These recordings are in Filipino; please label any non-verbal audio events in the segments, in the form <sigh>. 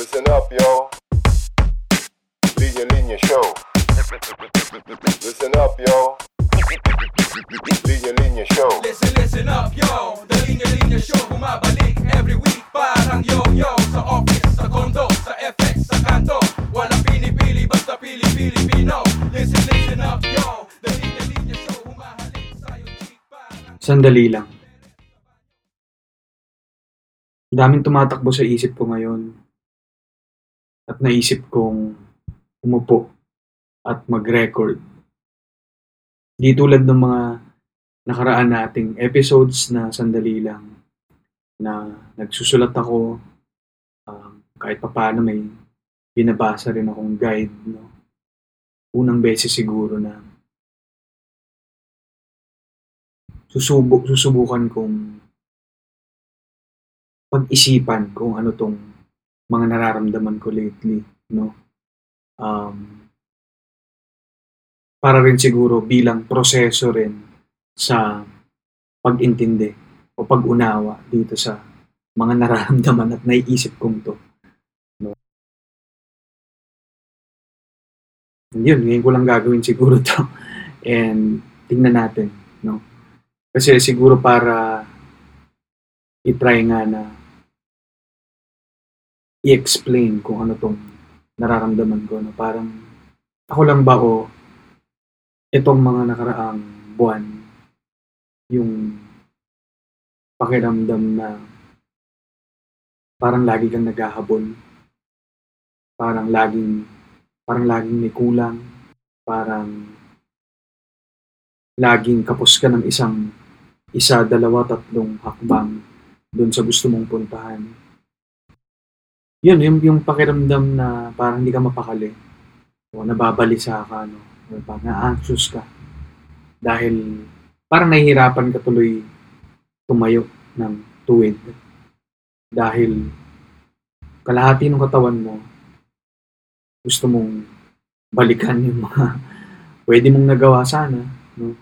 Listen up, yo. Linya Linya Show. Listen up, yo. Linya Linya Show. Listen, listen up, yo The Linya Linya Show bumabalik every week Parang yo-yo Sa office, sa condo, sa FX, sa kanto Walang pinipili, basta pili-Pilipino Listen, listen up, yo The Linya Linya Show humahalik sa'yo cheek Parang Sandali lang. Ang daming tumatakbo sa isip ko ngayon. At naisip kong umupo at mag-record. Di tulad ng mga nakaraan nating episodes na sandali lang na nagsusulat ako um, kahit papaano may binabasa rin akong guide. No? Unang beses siguro na susubok susubukan kong pag-isipan kung ano tong mga nararamdaman ko lately, no? Um, para rin siguro bilang proseso rin sa pag-intindi o pag-unawa dito sa mga nararamdaman at naiisip kong to. No? Yun, ngayon ko lang gagawin siguro to. <laughs> And tingnan natin, no? Kasi siguro para i-try nga na i-explain kung ano tong nararamdaman ko. No? Parang ako lang ba o itong mga nakaraang buwan yung pakiramdam na parang lagi kang naghahabol. Parang laging parang laging may kulang. Parang laging kapos ka ng isang isa, dalawa, tatlong hakbang doon sa gusto mong puntahan. Yun, yung, yung pakiramdam na parang hindi ka mapakali o nababalisa ka, no? o parang na-anxious ka. Dahil parang nahihirapan ka tuloy tumayo ng tuwid. Dahil kalahati ng katawan mo, gusto mong balikan yung mga <laughs> pwede mong nagawa sana. No?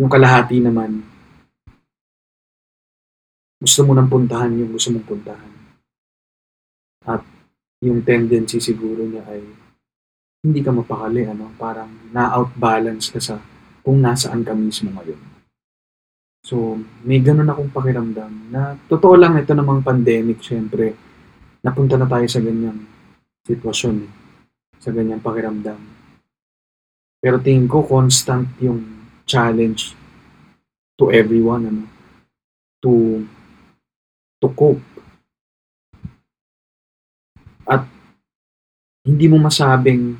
Yung kalahati naman, gusto mo nang puntahan yung gusto mong puntahan. At yung tendency siguro niya ay hindi ka mapakali, ano? Parang na-outbalance ka sa kung nasaan ka mismo ngayon. So, may ganun akong pakiramdam na totoo lang ito namang pandemic, syempre. Napunta na tayo sa ganyang sitwasyon, eh, sa ganyang pakiramdam. Pero tingin ko constant yung challenge to everyone, ano? To to cope. At hindi mo masabing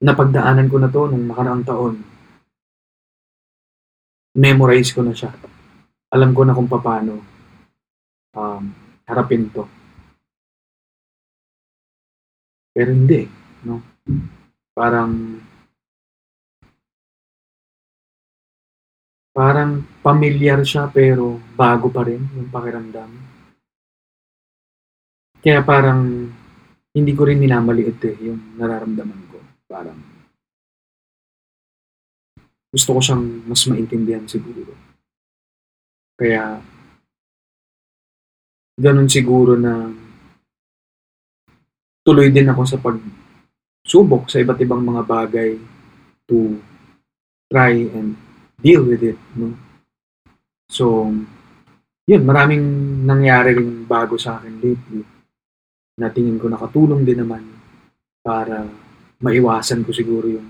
napagdaanan ko na to nung nakaraang taon. Memorize ko na siya. Alam ko na kung paano um, harapin to. Pero hindi, no? Parang parang familiar siya pero bago pa rin yung pakiramdam. Kaya parang hindi ko rin minamaliit eh yung nararamdaman ko. Parang gusto ko siyang mas maintindihan siguro. Kaya ganun siguro na tuloy din ako sa pagsubok sa iba't ibang mga bagay to try and deal with it. No? So, yun, maraming nangyari rin bago sa akin lately na tingin ko nakatulong din naman para maiwasan ko siguro yung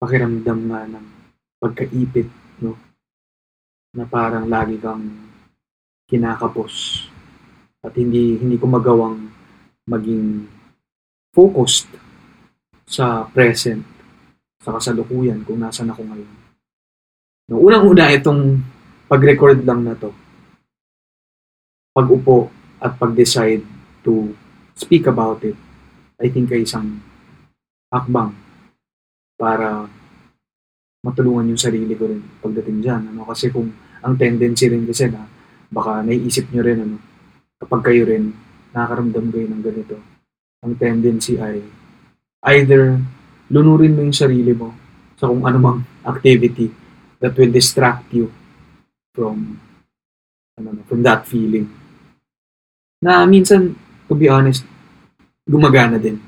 pakiramdam nga ng pagkaipit, no? Na parang lagi kang kinakapos at hindi hindi ko magawang maging focused sa present, sa kasalukuyan kung nasan ako ngayon. No, unang-una itong pag-record lang na to. Pag-upo at pag-decide to speak about it, I think ay isang hakbang para matulungan yung sarili ko rin pagdating dyan. Ano? Kasi kung ang tendency rin kasi na baka naiisip nyo rin ano, kapag kayo rin nakakaramdam kayo ng ganito, ang tendency ay either lunurin mo yung sarili mo sa kung anumang activity that will distract you from ano, from that feeling. Na minsan to be honest, gumagana din.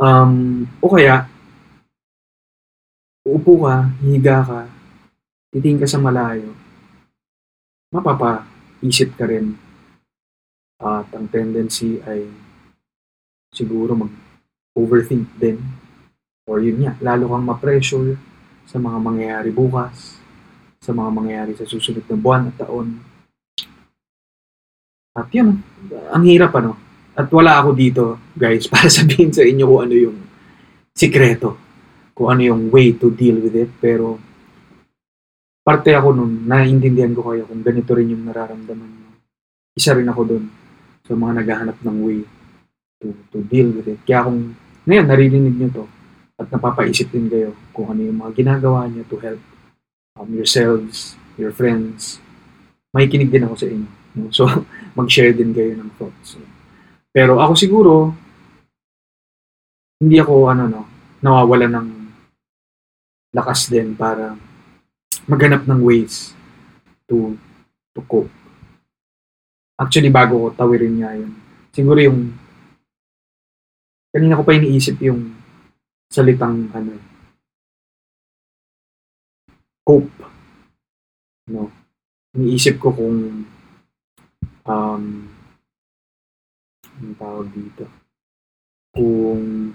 Um, o kaya, uupo ka, higa ka, titingin ka sa malayo, mapapaisip ka rin. At ang tendency ay siguro mag-overthink din. Or yun nga, lalo kang ma-pressure sa mga mangyayari bukas, sa mga mangyayari sa susunod na buwan at taon. At yun, ang hirap ano. At wala ako dito, guys, <laughs> para sabihin sa inyo kung ano yung sikreto. Kung ano yung way to deal with it. Pero, parte ako nun, naiintindihan ko kayo kung ganito rin yung nararamdaman nyo. Isa rin ako dun sa mga naghahanap ng way to, to deal with it. Kaya kung ngayon naririnig nyo to at napapaisip din kayo kung ano yung mga ginagawa nyo to help um, yourselves, your friends, makikinig din ako sa inyo. So, <laughs> mag-share din kayo ng thoughts. Pero ako siguro, hindi ako, ano, no, nawawala ng lakas din para maghanap ng ways to to cope. Actually, bago ko tawirin niya yun, siguro yung kanina ko pa iniisip yung salitang ano cope. No. Iniisip ko kung um ang tawag dito. Kung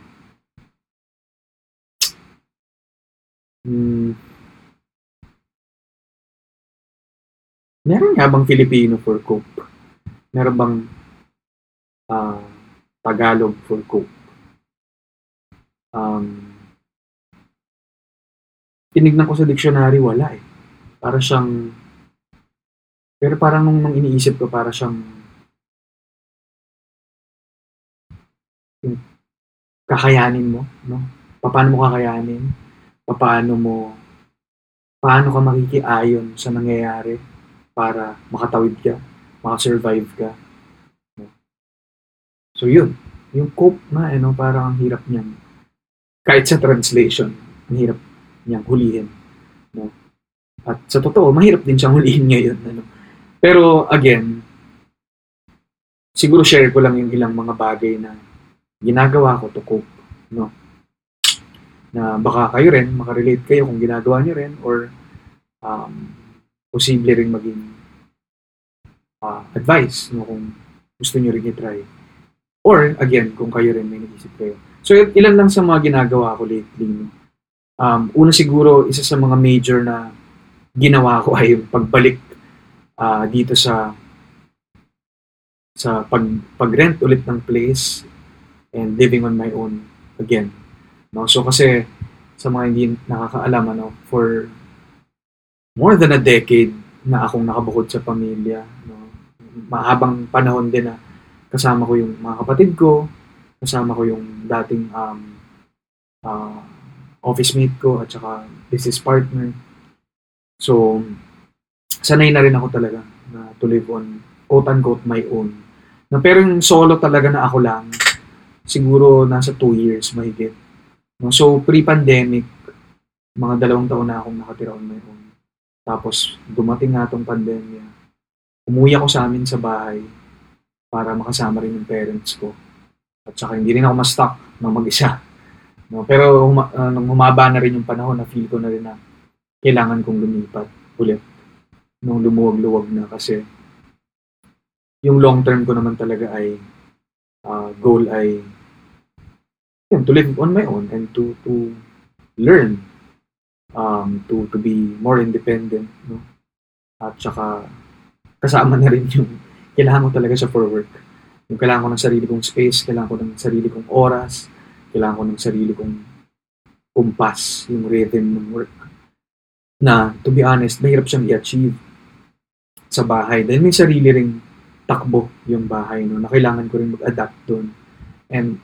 hmm, Meron nga bang Filipino for cope? Meron bang ah, Tagalog for cope? Um, tinignan ko sa dictionary, wala eh. Para siyang, pero parang nung, nung iniisip ko, para siyang yung kakayanin mo, no? Paano mo kakayanin? Paano mo paano ka makikiayon sa nangyayari para makatawid ka, makasurvive ka. So yun, yung cope na, ano, parang ang hirap niyang, kahit sa translation, ang hirap niyang hulihin. No? At sa totoo, mahirap din siyang hulihin ngayon. Ano? Pero again, siguro share ko lang yung ilang mga bagay na ginagawa ko to cope. No? Na baka kayo rin, makarelate kayo kung ginagawa niyo rin or um, posible rin maging uh, advice no, kung gusto nyo rin i-try. Or, again, kung kayo rin may naisip kayo. So, ilan lang sa mga ginagawa ko lately. No? Um, una siguro, isa sa mga major na ginawa ko ay pagbalik uh, dito sa sa pag, pag-rent ulit ng place and living on my own again. No? So, kasi sa mga hindi nakakaalam, ano, for more than a decade na akong nakabukod sa pamilya. No? Mahabang panahon din na kasama ko yung mga kapatid ko, kasama ko yung dating um, uh, office mate ko at saka business partner. So, sanay na rin ako talaga na to live on quote-unquote my own. Na, pero yung solo talaga na ako lang, siguro nasa two years mahigit. No? So, pre-pandemic, mga dalawang taon na akong nakatira on my own. Tapos, dumating nga itong pandemya. Umuwi ako sa amin sa bahay para makasama rin yung parents ko. At saka hindi rin ako ma-stuck na mag-isa. No, pero huma, uh, humaba na rin yung panahon, na feel ko na rin na kailangan kong lumipat ulit. Nung lumuwag-luwag na kasi yung long term ko naman talaga ay uh, goal ay yun, to live on my own and to to learn um, to to be more independent, no? At saka kasama na rin yung kailangan ko talaga siya for work. Yung kailangan ko ng sarili kong space, kailangan ko ng sarili kong oras, kailangan ko ng sarili kong kumpas, yung rhythm ng work. Na, to be honest, mahirap siyang i-achieve sa bahay. Dahil may sarili ring takbo yung bahay, no, na kailangan ko rin mag-adapt doon. And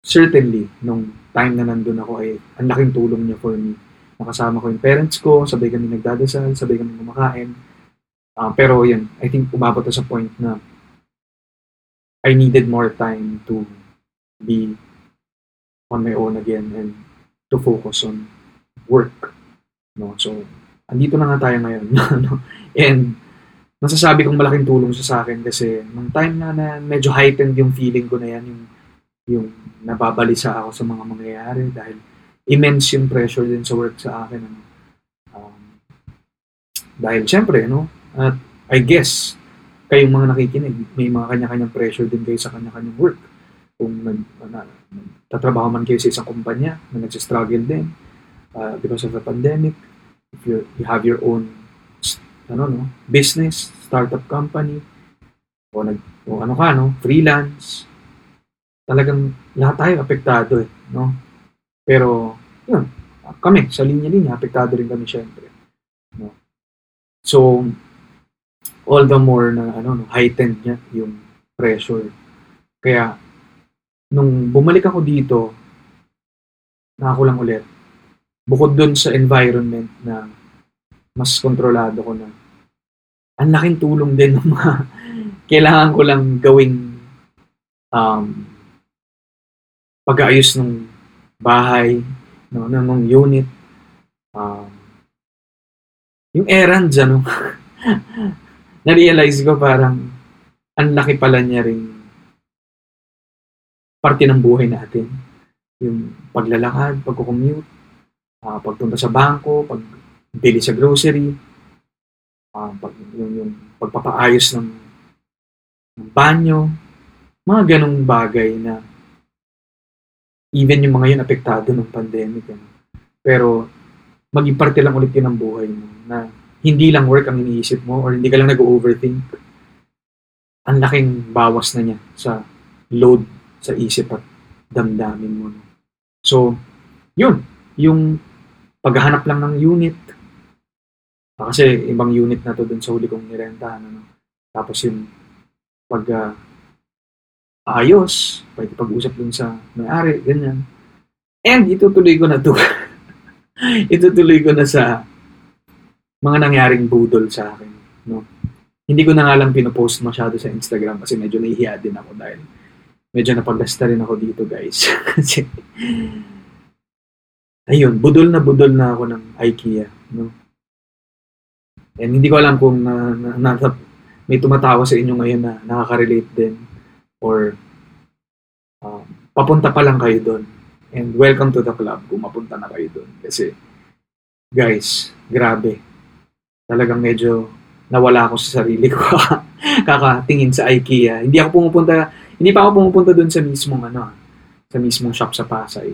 certainly, nung time na nandun ako ay ang laking tulong niya for me nakasama ko yung parents ko, sabay kami nagdadasal, sabay kami kumakain. Uh, pero yun, I think umabot sa point na I needed more time to be on my own again and to focus on work. No? So, andito na nga tayo ngayon. <laughs> and masasabi kong malaking tulong siya sa akin kasi nung time na, na medyo heightened yung feeling ko na yan, yung, yung nababalisa ako sa mga mangyayari dahil immense yung pressure din sa work sa akin. Ano. Um, dahil syempre, no, at I guess, kayong mga nakikinig, may mga kanya-kanyang pressure din kayo sa kanya-kanyang work. Kung nag, na, tatrabaho man kayo sa isang kumpanya na nagsistruggle din uh, because of the pandemic, if you, you have your own ano no, business, startup company, o nag o ano ka no, freelance. Talagang lahat tayo apektado eh, no? Pero yun, kami sa linya-linya apektado rin kami syempre. No? So all the more na ano no, heightened niya yung pressure. Kaya nung bumalik ako dito, na ako lang ulit, bukod dun sa environment na mas kontrolado ko na ang laking tulong din ng mga <laughs> kailangan ko lang gawing um, pag-aayos ng bahay, no, ng, ng unit, um, yung errands, ano, <laughs> na-realize ko parang ang laki pala niya ring parte ng buhay natin. Yung paglalakad, pagkukommute, uh, pagpunta sa bangko, pagbili sa grocery, uh, pag, yung, yung pagpapaayos ng, ng banyo, mga ganong bagay na even yung mga yun apektado ng pandemic. Ano. Pero maging parte lang ulit yun ng buhay mo na hindi lang work ang iniisip mo or hindi ka lang nag-overthink. Ang laking bawas na niya sa load sa isip at damdamin mo. So, yun. Yung paghahanap lang ng unit, Ah, kasi ibang unit na to dun sa huli kong nirentahan. Ano? Tapos yung pag uh, ayos, pwede pag-usap dun sa may-ari, ganyan. And itutuloy ko na to. <laughs> itutuloy ko na sa mga nangyaring budol sa akin. No? Hindi ko na nga lang pinopost masyado sa Instagram kasi medyo nahihiya din ako dahil medyo napaglasta rin ako dito guys. <laughs> kasi ayun, budol na budol na ako ng IKEA. No? And hindi ko alam kung na, na, na, may tumatawa sa inyo ngayon na nakaka-relate din or um, papunta pa lang kayo doon. And welcome to the club kung mapunta na kayo doon. Kasi, guys, grabe. Talagang medyo nawala ako sa sarili ko <laughs> kakatingin sa IKEA. Hindi ako pumupunta, hindi pa ako pumupunta doon sa mismong ano, sa mismong shop sa Pasay.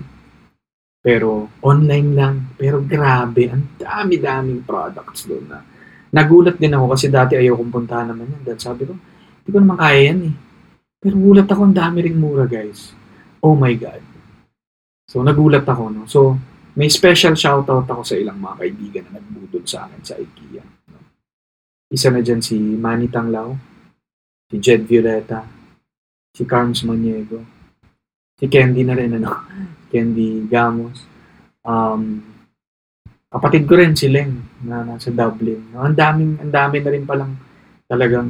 Pero online lang. Pero grabe, ang dami-daming products doon na Nagulat din ako kasi dati ayaw kong puntahan naman yan. Dahil sabi ko, hindi ko naman kaya yan eh. Pero gulat ako, ang dami ring mura guys. Oh my God. So nagulat ako. No? So may special shoutout ako sa ilang mga kaibigan na nagbudol sa akin sa IKEA. No? Isa na dyan si Manny Tanglao, si Jed Violeta, si Carms Maniego, si Candy na rin, ano? <laughs> Candy Gamos. Um, Kapatid ko rin si Leng na nasa Dublin. No, ang daming ang dami na rin palang talagang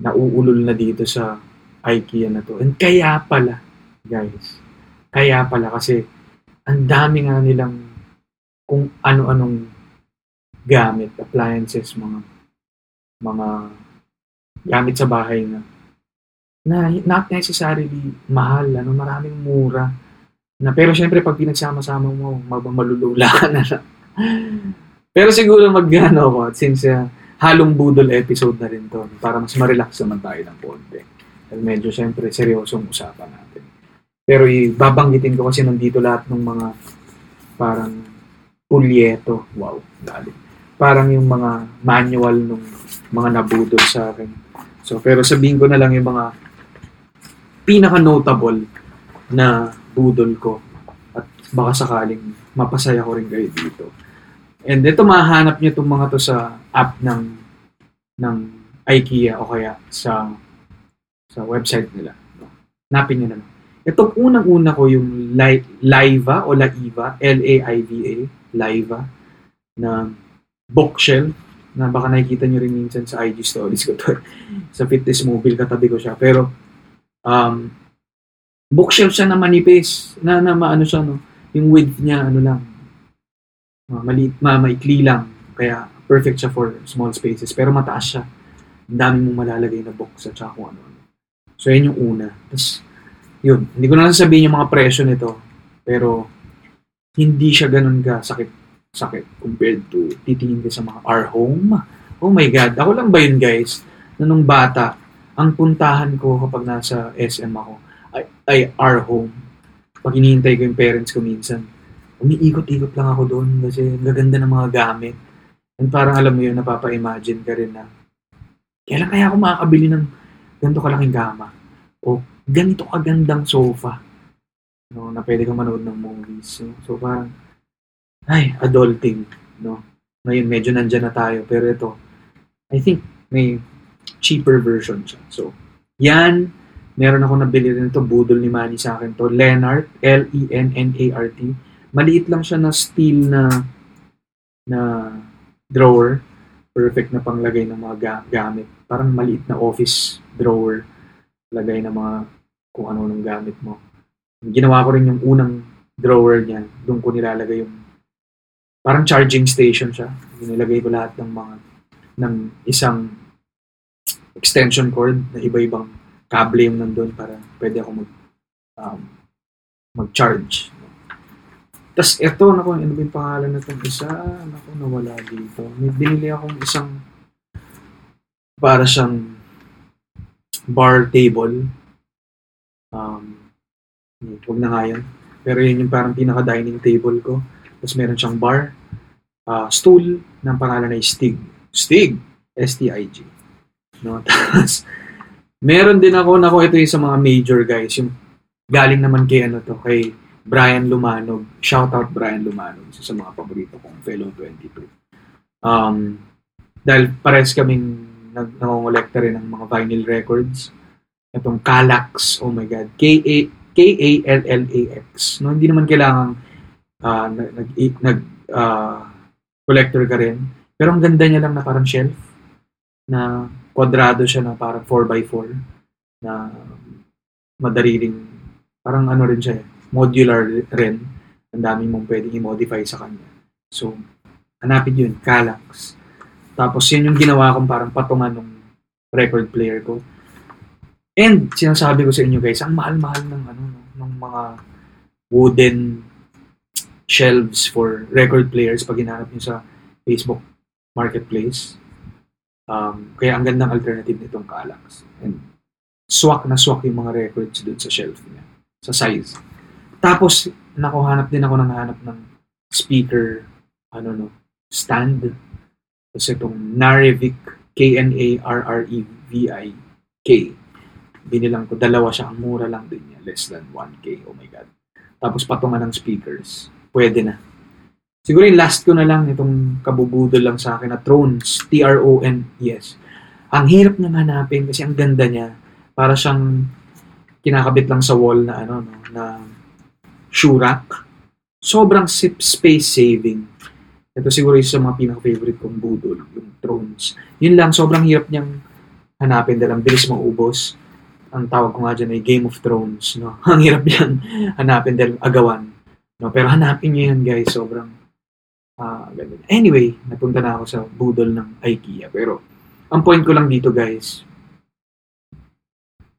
nauulol na dito sa IKEA na to. And kaya pala, guys, kaya pala kasi ang dami nga nilang kung ano-anong gamit, appliances, mga mga gamit sa bahay na na not necessarily mahal, ano, maraming mura. Na, pero syempre, pag pinagsama-sama mo, malulula ka na lang. <laughs> pero siguro mag-ano <laughs> ako, since uh, halong budol episode na rin to, para mas ma-relax naman tayo ng konti. Dahil medyo syempre, seryosong usapan natin. Pero ibabanggitin ko kasi nandito lahat ng mga parang pulyeto. Wow, lalim. Parang yung mga manual ng mga nabudol sa akin. So, pero sabihin ko na lang yung mga pinaka-notable na budol ko at baka sakaling mapasaya ko rin kayo dito. And ito mahanap niyo itong mga to sa app ng ng IKEA o kaya sa sa website nila. Napin niyo na lang. Itong unang-una ko yung Li- Liva o Laiva, L-A-I-V-A, Liva, na bookshelf na baka nakikita nyo rin minsan sa IG stories ko to. <laughs> sa fitness mobile, katabi ko siya. Pero, um, bookshelf siya na manipis, na, na maano siya, no? Yung width niya, ano lang, uh, ma, maikli lang. Kaya, perfect siya for small spaces. Pero mataas siya. Ang dami mong malalagay na box at saka kung ano. So, yan yung una. Tapos, yun. Hindi ko na sabihin yung mga presyo nito. Pero, hindi siya ganun ka sakit sakit compared to titingin ka sa mga our home. Oh my God. Ako lang ba yun, guys? Na nung bata, ang puntahan ko kapag nasa SM ako ay, ay our home. Pag hinihintay ko yung parents ko minsan, umiikot-ikot lang ako doon kasi gaganda ng mga gamit. And parang alam mo yun, napapa-imagine ka rin na kailan kaya ako makakabili ng ganito kalaking kama? O ganito kagandang sofa? No, na pwede kang manood ng movies. No? So parang, ay, adulting. No? Ngayon, medyo nandyan na tayo. Pero ito, I think may cheaper version siya. So, yan. Meron ako nabili rin ito. Budol ni Manny sa akin to. Lenart. E L-E-N-N-A-R-T. Maliit lang siya na steel na na drawer. Perfect na panglagay ng mga ga- gamit. Parang maliit na office drawer. Lagay ng mga kung ano nung gamit mo. Ginawa ko rin yung unang drawer niya. Doon ko nilalagay yung parang charging station siya. Nilagay ko lahat ng mga ng isang extension cord na iba-ibang kable yung nandun para pwede ako mag um, mag-charge. Tapos ito, naku, ano ba yung pangalan na itong isa? Naku, nawala dito. May binili akong isang para siyang bar table. Um, huwag na nga yun. Pero yun yung parang pinaka-dining table ko. Tapos meron siyang bar, ah, stool, ng pangalan ay Stig. Stig! S-T-I-G. No? <laughs> Tapos, meron din ako, nako ito yung sa mga major guys, yung galing naman kay ano to, kay Brian Lumanog. Shout out Brian Lumanog, isa sa mga paborito kong fellow 22. Um, dahil pares kaming nag nangongolekta rin ng mga vinyl records. Itong Calax, oh my god, K-A K-A-L-L-A-X. No, hindi naman kailangan ah, nag, nag, ah, collector ka rin. Pero ang ganda niya lang na parang shelf na kwadrado siya na parang 4x4 na madali parang ano rin siya eh, modular rin. Ang dami mong pwedeng i-modify sa kanya. So, hanapin yun, Calax. Tapos yun yung ginawa kong parang patungan ng record player ko. And sinasabi ko sa inyo guys, ang mahal-mahal ng ano no, ng mga wooden shelves for record players pag hinanap niyo sa Facebook Marketplace. Um, kaya ang gandang alternative nitong Calax. And swak na swak yung mga records doon sa shelf niya, sa size. Tapos, nakuhanap din ako ng hanap ng speaker, ano no, stand. Tapos itong Narevic, K-N-A-R-R-E-V-I-K. Binilang ko, dalawa siya, ang mura lang din niya, less than 1K, oh my God. Tapos patungan ng speakers, pwede na. Siguro yung last ko na lang, itong kabubudol lang sa akin na Thrones, T-R-O-N-E-S. Ang hirap niya hanapin kasi ang ganda niya. Para siyang kinakabit lang sa wall na ano, no, na shoe rack. Sobrang space saving. Ito siguro isa sa mga pinaka-favorite kong budol, yung Thrones. Yun lang, sobrang hirap niyang hanapin dahil ang bilis maubos. Ang tawag ko nga dyan ay Game of Thrones. No? <laughs> ang hirap yan hanapin dahil agawan. No? Pero hanapin niyo yan guys, sobrang ah ganun. Anyway, napunta na ako sa budol ng IKEA. Pero ang point ko lang dito guys,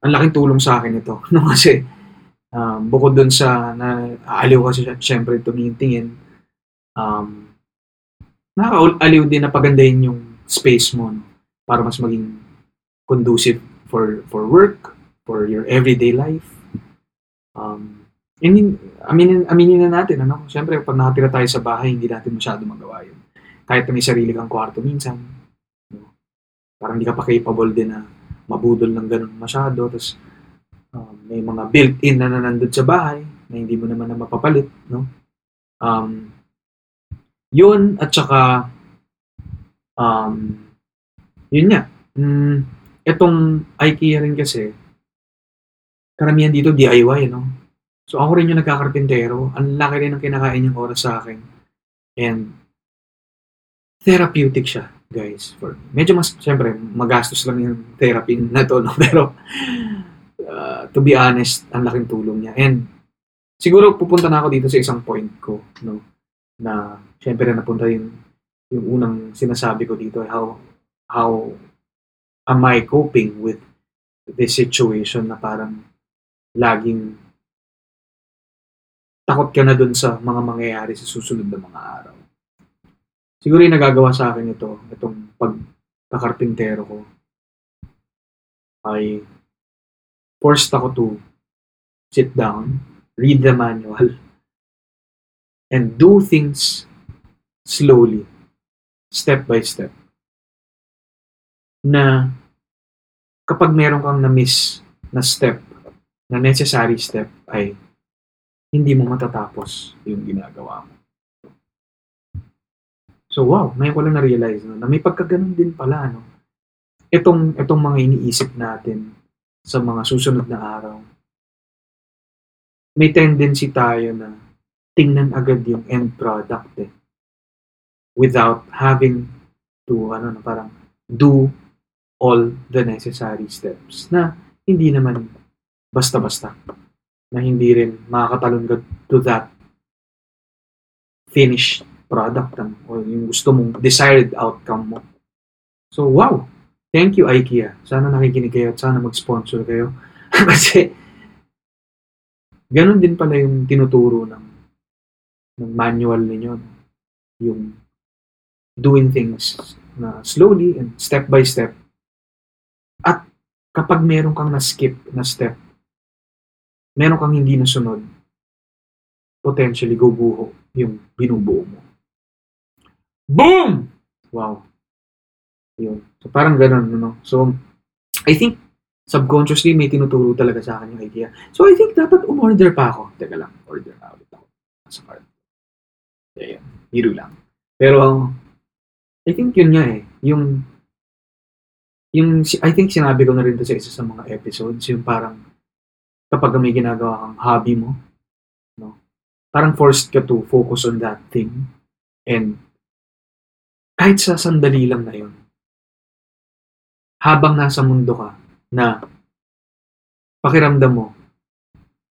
ang laking tulong sa akin ito. <laughs> No, kasi um, bukod dun sa na aaliw kasi syempre tumingin-tingin, um, nakakaaliw din na pagandahin yung space mo no? para mas maging conducive for for work, for your everyday life. Um, and aminin, aminin na natin, ano? Siyempre, pag nakatira tayo sa bahay, hindi natin masyado magawa yun. Kahit may sarili kang kwarto minsan, no? parang hindi ka pa capable din na mabudol ng ganun masyado. Tapos, um, may mga built-in na nanandun sa bahay na hindi mo naman na mapapalit, no? Um, yun, at saka, um, yun nga, mm, itong IKEA rin kasi, karamihan dito DIY, no? So ako rin yung nagkakarpintero. Ang laki rin ng kinakain yung oras sa akin. And therapeutic siya, guys. For medyo mas, siyempre, magastos lang yung therapy na to, no? <laughs> Pero, uh, to be honest, ang laking tulong niya. And, siguro pupunta na ako dito sa isang point ko, no? Na, siyempre, napunta yung, yung unang sinasabi ko dito, how, how am I coping with this situation na parang laging takot ka na dun sa mga mangyayari sa susunod na mga araw. Siguro yung nagagawa sa akin ito, itong pagkakarpintero ko, ay forced ako to sit down, read the manual, and do things slowly, step by step. Na kapag meron kang na-miss na step, na necessary step, ay hindi mo matatapos yung ginagawa mo. So wow, may ko lang na-realize no, na may pagkaganon din pala no. Itong itong mga iniisip natin sa mga susunod na araw. May tendency tayo na tingnan agad yung end product eh. Without having to ano na parang do all the necessary steps na hindi naman basta-basta na hindi rin makakatalon ka to that finished product ano, o yung gusto mong desired outcome mo. So, wow! Thank you, IKEA. Sana nakikinig kayo at sana mag-sponsor kayo. <laughs> Kasi, ganun din pala yung tinuturo ng, ng manual ninyo. Yung doing things na slowly and step by step. At kapag meron kang na-skip na step, meron kang hindi nasunod, potentially guguho yung binubuo mo. Boom! Wow. Yun. So, parang ganun, no? So, I think, subconsciously, may tinuturo talaga sa akin yung idea. So, I think, dapat umorder pa ako. Teka lang, order na ulit ako. Sa card. Ayan, biro lang. Pero, I think yun nga eh. Yung, yung, I think sinabi ko na rin to sa isa sa mga episodes, yung parang, kapag may ginagawa kang hobby mo, no? Parang forced ka to focus on that thing. And kahit sa sandali lang na yun, habang nasa mundo ka, na pakiramdam mo,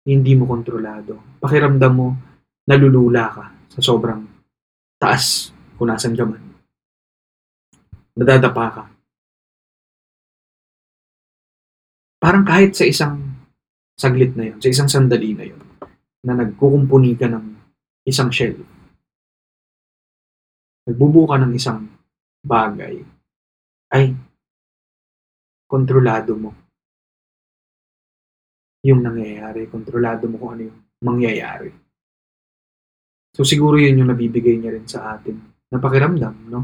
hindi mo kontrolado. Pakiramdam mo, nalulula ka sa sobrang taas kung nasan ka man. Nadadapa ka. Parang kahit sa isang saglit na yun, sa isang sandali na yun, na nagkukumpuni ka ng isang shell, nagbubuo ka ng isang bagay, ay kontrolado mo yung nangyayari, kontrolado mo kung ano yung mangyayari. So siguro yun yung nabibigay niya rin sa atin na pakiramdam, no?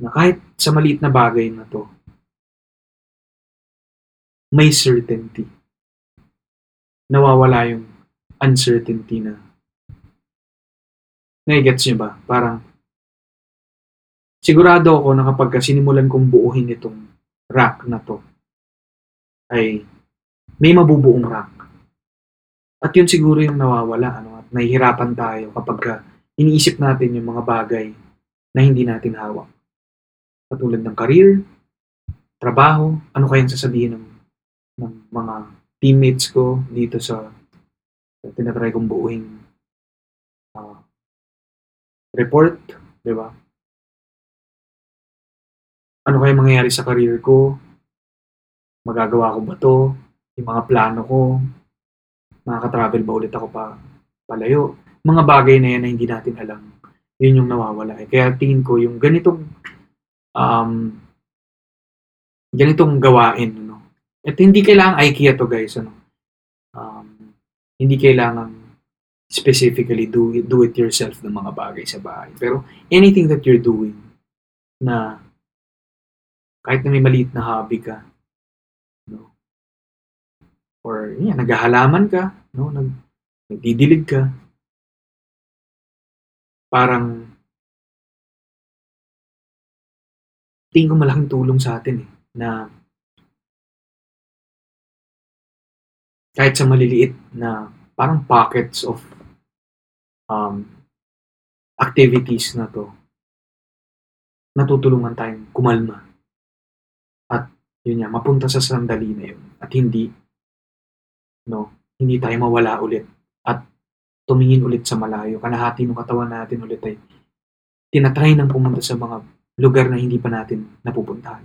Na kahit sa maliit na bagay na to, may certainty. Nawawala yung uncertainty na Nagigets niyo ba? Parang sigurado ako na kapag sinimulan kong buuhin itong rack na to, ay may mabubuong rack. At yun siguro yung nawawala. Ano? At nahihirapan tayo kapag ka iniisip natin yung mga bagay na hindi natin hawak. Katulad ng career, trabaho, ano kayang sasabihin ng, ng mga teammates ko dito sa, sa tinatry kong buuing ah, report, di ba? Ano kaya mangyayari sa career ko? Magagawa ko ba to? Yung mga plano ko? Makaka-travel ba ulit ako pa palayo? Mga bagay na yan na hindi natin alam. Yun yung nawawala. Eh. Kaya tingin ko yung ganitong um, ganitong gawain, no? At hindi kailangan IKEA to guys, ano? Um, hindi kailangan specifically do it, do it yourself ng mga bagay sa bahay. Pero anything that you're doing na kahit na may maliit na hobby ka, no? Or yan, naghahalaman ka, no? Nag, nagdidilig ka. Parang tingin ko malaking tulong sa atin eh, na kahit sa maliliit na parang pockets of um, activities na to, natutulungan tayong kumalma. Yun nga, mapunta sa sandali na yun. At hindi, no, hindi tayo mawala ulit. At tumingin ulit sa malayo. Kalahati ng katawan natin ulit ay tinatry nang pumunta sa mga lugar na hindi pa natin napupuntahan.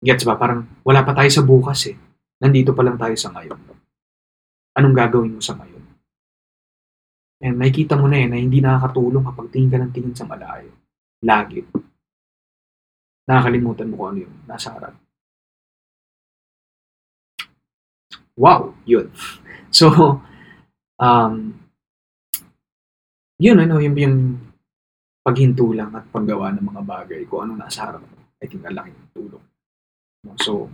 Gets ba? Parang wala pa tayo sa bukas eh. Nandito pa lang tayo sa ngayon. Anong gagawin mo sa ngayon? And nakikita mo na eh na hindi nakakatulong kapag tingin ka ng tingin sa malayo. Lagi. Nakakalimutan mo kung ano yung nasa harap. Wow! Yun. <laughs> So, um, yun ano, yung, yung paghinto lang at paggawa ng mga bagay kung ano nasa harap mo. I think ang laking tulong. So,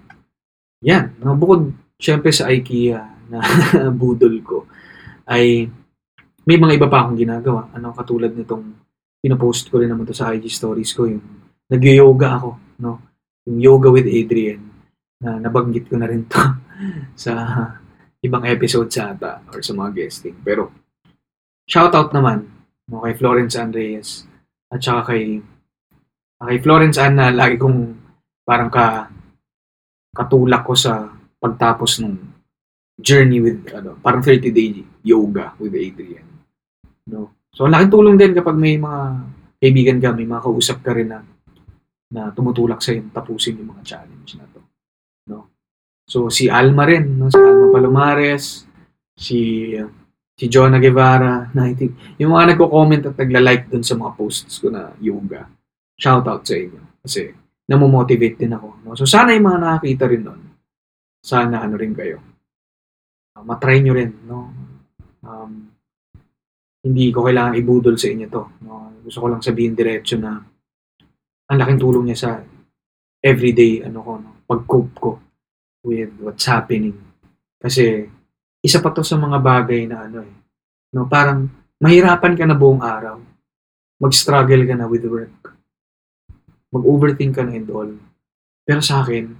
yan. No? Bukod, syempre sa IKEA na <laughs> budol ko, ay may mga iba pa akong ginagawa. Ano, katulad nitong pinopost ko rin naman to sa IG stories ko, yung nag-yoga ako, no? Yung yoga with Adrian, na nabanggit ko na rin to <laughs> sa ibang episode sa ata or sa mga guesting. Pero, shoutout naman no, kay Florence Ann Reyes at saka kay kay Florence Ann na lagi kong parang ka katulak ko sa pagtapos ng journey with ano, parang 30 day yoga with Adrian. No. So, ang laking tulong din kapag may mga kaibigan ka, may mga kausap ka rin na na tumutulak sa yung tapusin yung mga challenge na to. So, si Alma rin, no? si Alma Palomares, si si Jonah Guevara, na I think, yung mga nagko-comment at nagla-like dun sa mga posts ko na yoga. Shout out sa inyo. Kasi, namomotivate din ako. No? So, sana yung mga nakakita rin nun, sana ano rin kayo. Uh, matry nyo rin. No? Um, hindi ko kailangan ibudol sa inyo to. No? Gusto ko lang sabihin diretso na ang laking tulong niya sa everyday ano ko, no? pag-cope ko with what's happening. Kasi isa pa to sa mga bagay na ano eh, no, parang mahirapan ka na buong araw. Mag-struggle ka na with work. Mag-overthink ka na and all. Pero sa akin,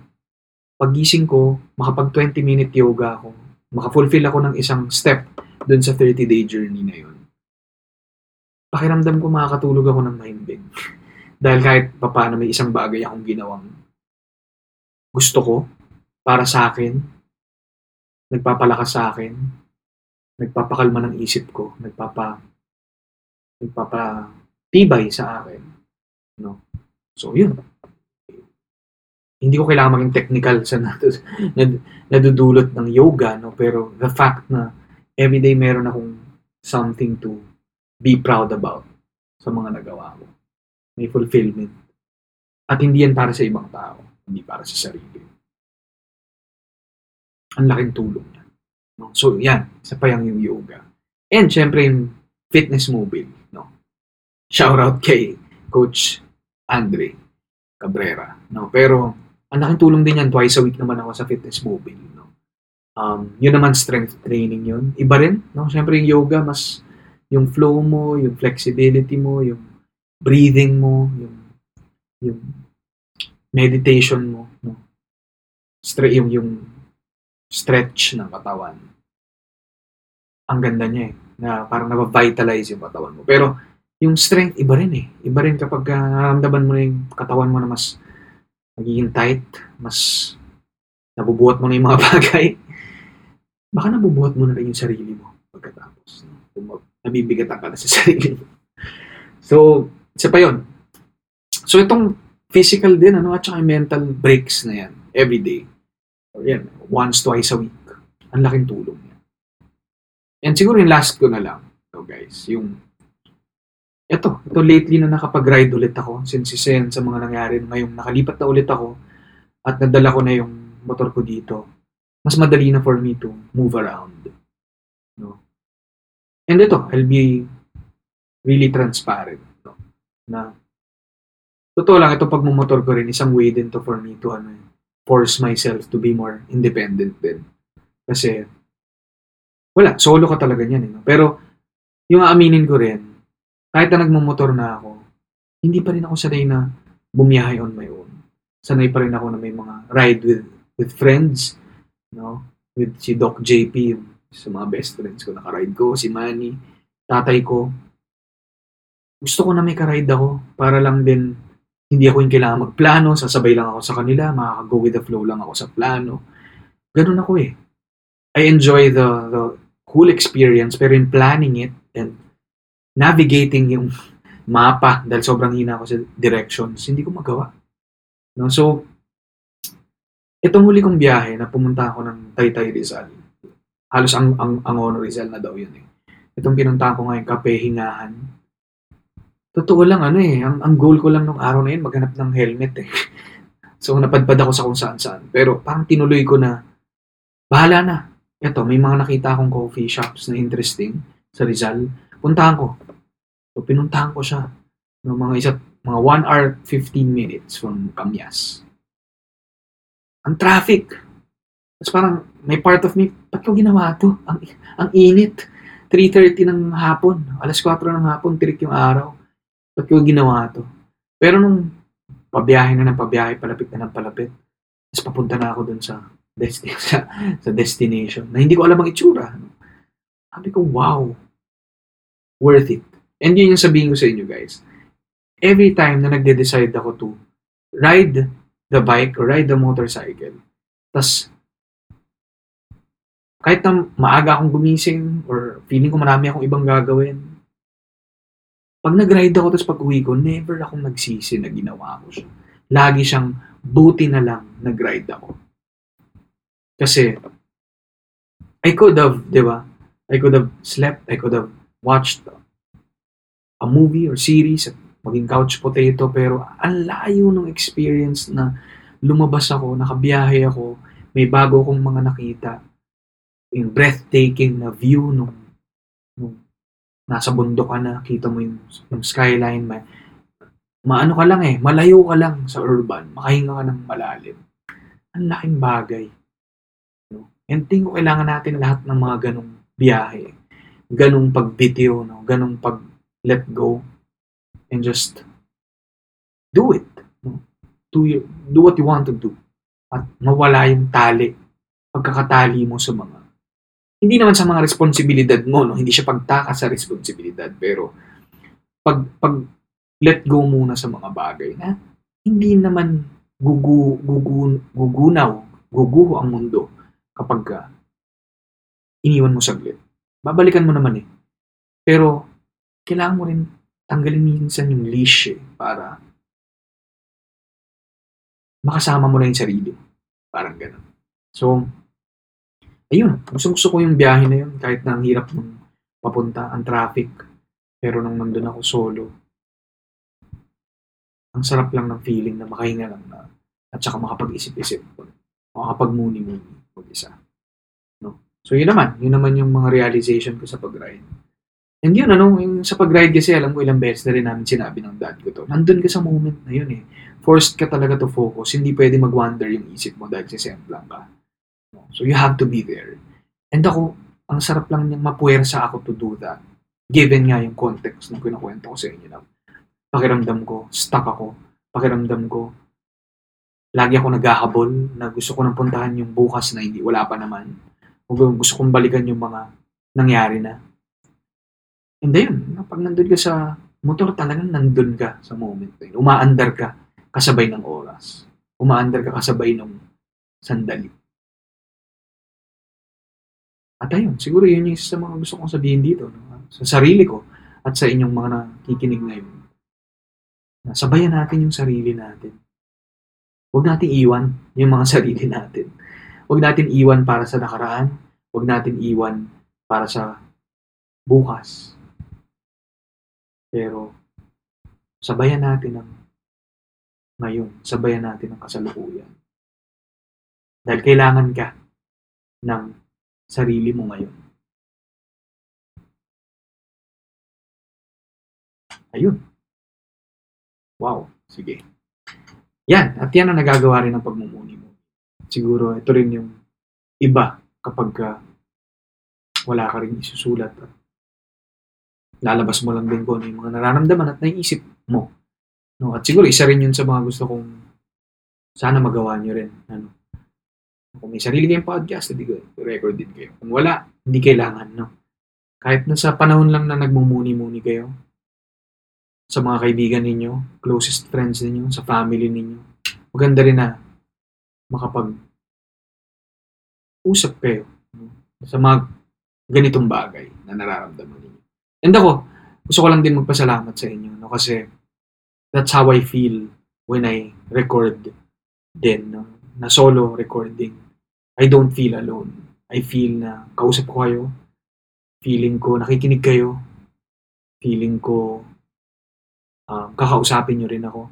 pagising ko, makapag 20 minute yoga ako, makafulfill ako ng isang step dun sa 30 day journey na yun. Pakiramdam ko makakatulog ako ng mindbag. Dahil kahit papaano may isang bagay akong ginawang gusto ko para sa akin, nagpapalakas sa akin, nagpapakalma ng isip ko, nagpapa nagpapatibay sa akin. No? So, yun. Hindi ko kailangan maging technical sa <laughs> nad- nad- nadudulot ng yoga, no? pero the fact na everyday meron akong something to be proud about sa mga nagawa ko may fulfillment. At hindi yan para sa ibang tao, hindi para sa sarili. Ang laking tulong niya. No? So, yan, isa pa yung yoga. And, syempre, yung fitness mobile. No? Shout out <laughs> kay Coach Andre Cabrera. No? Pero, ang laking tulong din yan, twice a week naman ako sa fitness mobile. No? Um, yun naman, strength training yun. Iba rin, no? Syempre, yung yoga, mas yung flow mo, yung flexibility mo, yung breathing mo, yung, yung meditation mo, no? Stre- yung, yung stretch ng katawan. Ang ganda niya eh, na parang na-vitalize yung katawan mo. Pero, yung strength, iba rin eh. Iba rin kapag uh, mo na yung katawan mo na mas magiging tight, mas nabubuhat mo na yung mga <laughs> bagay. Baka nabubuhat mo na rin yung sarili mo pagkatapos. Nabibigatan ka sa <laughs> sarili mo. So, isa pa yun. So, itong physical din, ano, at saka mental breaks na yan, every day. Yan, once, twice a week. Ang laking tulong yan. And siguro yung last ko na lang, so guys, yung, ito, ito lately na nakapag-ride ulit ako, since sen sa mga nangyari ngayong nakalipat na ulit ako, at nadala ko na yung motor ko dito, mas madali na for me to move around. No? And ito, I'll be really transparent na totoo lang, ito pagmumotor ko rin, isang way din to for me to ano, force myself to be more independent din. Kasi, wala, solo ka talaga niyan. Eh? Pero, yung aaminin ko rin, kahit na nagmumotor na ako, hindi pa rin ako sanay na bumiyahe on my own. Sanay pa rin ako na may mga ride with with friends, no? With si Doc JP, yung sa mga best friends ko, nakaride ko, si Manny, tatay ko, gusto ko na may ka-ride ako para lang din hindi ako yung kailangan magplano, sasabay lang ako sa kanila, makaka-go with the flow lang ako sa plano. Ganun ako eh. I enjoy the, the cool experience, pero in planning it and navigating yung <laughs> mapa dahil sobrang hina ako sa directions, hindi ko magawa. No? So, Itong huli kong biyahe na pumunta ako ng Taytay Rizal. Halos ang, ang, ang Rizal na daw yun eh. Itong pinunta ko ngayon, Kape Hingahan. Totoo lang ano eh, ang, ang goal ko lang nung araw na yun, maghanap ng helmet eh. <laughs> So napadpad ako sa kung saan saan. Pero parang tinuloy ko na, bahala na. Ito, may mga nakita akong coffee shops na interesting sa Rizal. Puntahan ko. So pinuntahan ko siya. No, mga isa, mga 1 hour 15 minutes from Camyas. Ang traffic. Tapos parang may part of me, ba't ko ginawa to? Ang, ang init. 3.30 ng hapon. Alas 4 ng hapon, tirik yung araw. Ba't ko ginawa to? Pero nung pabiyahe na ng pabiyahe, palapit na ng palapit, tapos papunta na ako dun sa, desti- <laughs> sa, sa destination na hindi ko alam ang itsura. Sabi ko, wow, worth it. And yun yung sabihin ko sa inyo guys. Every time na nagde-decide ako to ride the bike or ride the motorcycle, tas kahit na maaga akong gumising or feeling ko marami akong ibang gagawin, pag nag-ride ako tapos pag uwi ko, never akong nagsisi na ginawa ko siya. Lagi siyang buti na lang nag-ride ako. Kasi, I could have, di ba? I could have slept, I could have watched a movie or series maging couch potato, pero ang layo ng experience na lumabas ako, nakabiyahe ako, may bago akong mga nakita, yung breathtaking na view nung nasa bundok ka na, kita mo yung, yung skyline, may, maano ka lang eh, malayo ka lang sa urban, makahinga ka ng malalim. Ang laking bagay. No? And tingin ko kailangan natin lahat ng mga ganong biyahe, ganong pagbitiw, no? ganong pag let go, and just do it. No? Do, you, do what you want to do. At mawala yung tali, pagkakatali mo sa mga hindi naman sa mga responsibilidad mo, no? hindi siya pagtaka sa responsibilidad, pero pag, pag let go muna sa mga bagay na hindi naman gugu, gugu, gugunaw, guguho ang mundo kapag ka iniwan mo saglit. Babalikan mo naman eh. Pero kailangan mo rin tanggalin minsan yung leash eh, para makasama mo na yung sarili. Parang ganun. So, ayun, gusto, gusto ko yung biyahe na yun kahit na ang hirap nung papunta, ang traffic. Pero nung nandun ako solo, ang sarap lang ng feeling na makahinga lang na at saka makapag-isip-isip. Makapag-muni-muni mag-isa. No? So yun naman, yun naman yung mga realization ko sa pag-ride. And yun, ano, yung sa pag-ride kasi, alam ko ilang beses na rin namin sinabi ng dad ko to. Nandun ka sa moment na yun eh. Forced ka talaga to focus. Hindi pwede mag-wander yung isip mo dahil sisemplang ka. So you have to be there. And ako, ang sarap lang niyang mapuwersa ako to do that. Given nga yung context na kinukwento ko sa inyo na pakiramdam ko, stuck ako. Pakiramdam ko, lagi ako naghahabol na gusto ko nang puntahan yung bukas na hindi, wala pa naman. O gusto kong balikan yung mga nangyari na. And then, pag nandun ka sa motor, talagang nandun ka sa moment na yun. Umaandar ka kasabay ng oras. Umaandar ka kasabay ng sandali. At ayun, siguro yun yung isa sa mga gusto kong sabihin dito. No? Sa sarili ko at sa inyong mga nakikinig ngayon. Sabayan natin yung sarili natin. Huwag natin iwan yung mga <laughs> sarili natin. Huwag natin iwan para sa nakaraan. Huwag natin iwan para sa bukas. Pero sabayan natin ang ngayon. Sabayan natin ang kasalukuyan. Dahil kailangan ka ng sarili mo ngayon. Ayun. Wow. Sige. Yan. At yan ang nagagawa rin ng pagmumuni mo. Siguro ito rin yung iba kapag ka wala ka rin isusulat at lalabas mo lang din kung ano yung mga nararamdaman at naiisip mo. No? At siguro isa rin yun sa mga gusto kong sana magawa nyo rin. Ano? Kung may sarili kayong podcast, hindi ko record din kayo. Kung wala, hindi kailangan, no? Kahit na sa panahon lang na nagmumuni-muni kayo, sa mga kaibigan ninyo, closest friends ninyo, sa family ninyo, maganda rin na makapag usap kayo sa mga ganitong bagay na nararamdaman ninyo. And ako, gusto ko lang din magpasalamat sa inyo, no? Kasi that's how I feel when I record din, no? Na solo recording, I don't feel alone. I feel na kausap ko kayo. Feeling ko nakikinig kayo. Feeling ko um, kakausapin nyo rin ako.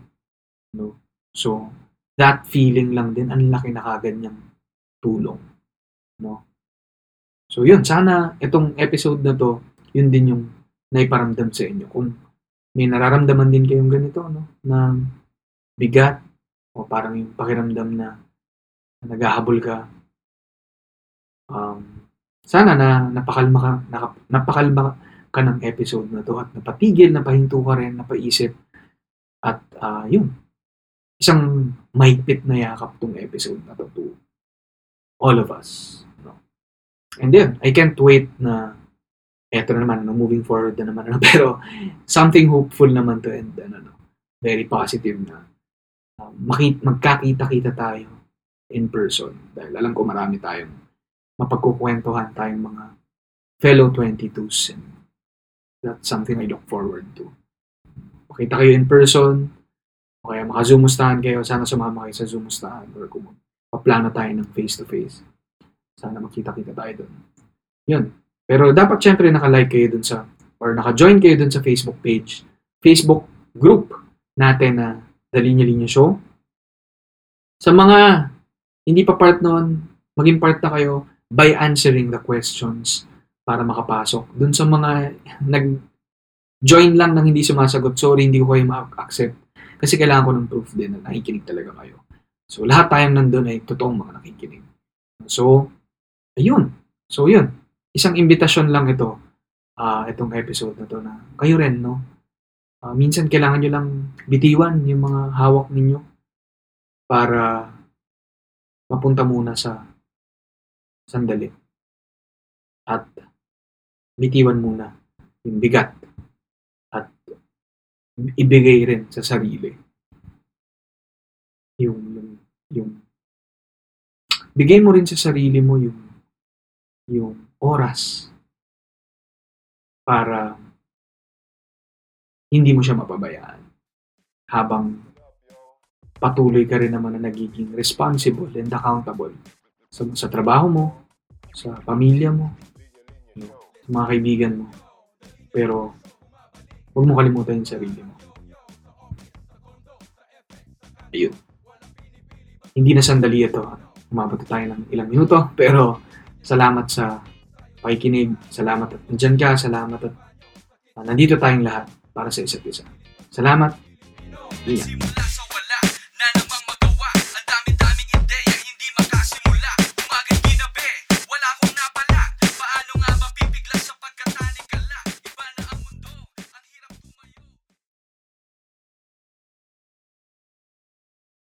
No? So, that feeling lang din, ang laki na kagad niyang tulong. No? So, yun. Sana itong episode na to, yun din yung naiparamdam sa inyo. Kung may nararamdaman din kayong ganito, no? Na bigat, o parang yung pakiramdam na naghahabol ka, um, sana na napakalma ka, naka- napakalma ka ng episode na to at napatigil, napahinto ka rin, napaisip. At ah, yun, isang mahigpit na yakap tong episode na to to all of us. No? And then, I can't wait na eto na naman, no, moving forward na naman. Ano, <laughs> pero something hopeful naman to and ano, no, very positive na uh, makit magkakita-kita tayo in person. Dahil alam ko marami tayong mapagkukwentuhan tayong mga fellow 22s and that's something I look forward to. Makita kayo in person, o kaya makazumustahan kayo, sana sumama kayo sa zumustahan or kung paplano tayo ng face-to-face. Sana makita-kita tayo doon. Yun. Pero dapat syempre naka-like kayo dun sa, or naka-join kayo dun sa Facebook page, Facebook group natin na The Linya Linya Show. Sa mga hindi pa part noon, maging part na kayo by answering the questions para makapasok. Dun sa mga nag-join lang nang hindi sumasagot, sorry, hindi ko kayo ma-accept. Kasi kailangan ko ng proof din na nakikinig talaga kayo. So, lahat tayong nandun ay totoong mga nakikinig. So, ayun. So, yun. Isang imbitasyon lang ito, ah itong episode na to na kayo rin, no? Ah, minsan kailangan nyo lang bitiwan yung mga hawak ninyo para mapunta muna sa sandali. At bitiwan muna yung bigat at ibigay rin sa sarili yung yung yung bigay mo rin sa sarili mo yung yung oras para hindi mo siya mapabayaan habang patuloy ka rin naman na nagiging responsible and accountable sa, sa trabaho mo, sa pamilya mo, sa mga kaibigan mo. Pero, huwag mo kalimutan yung sarili mo. Ayun. Hindi na sandali ito. Umabot tayo ng ilang minuto. Pero, salamat sa pakikinig. Salamat at nandyan ka. Salamat at ah, nandito tayong lahat para sa isa't isa. Salamat. Ingat.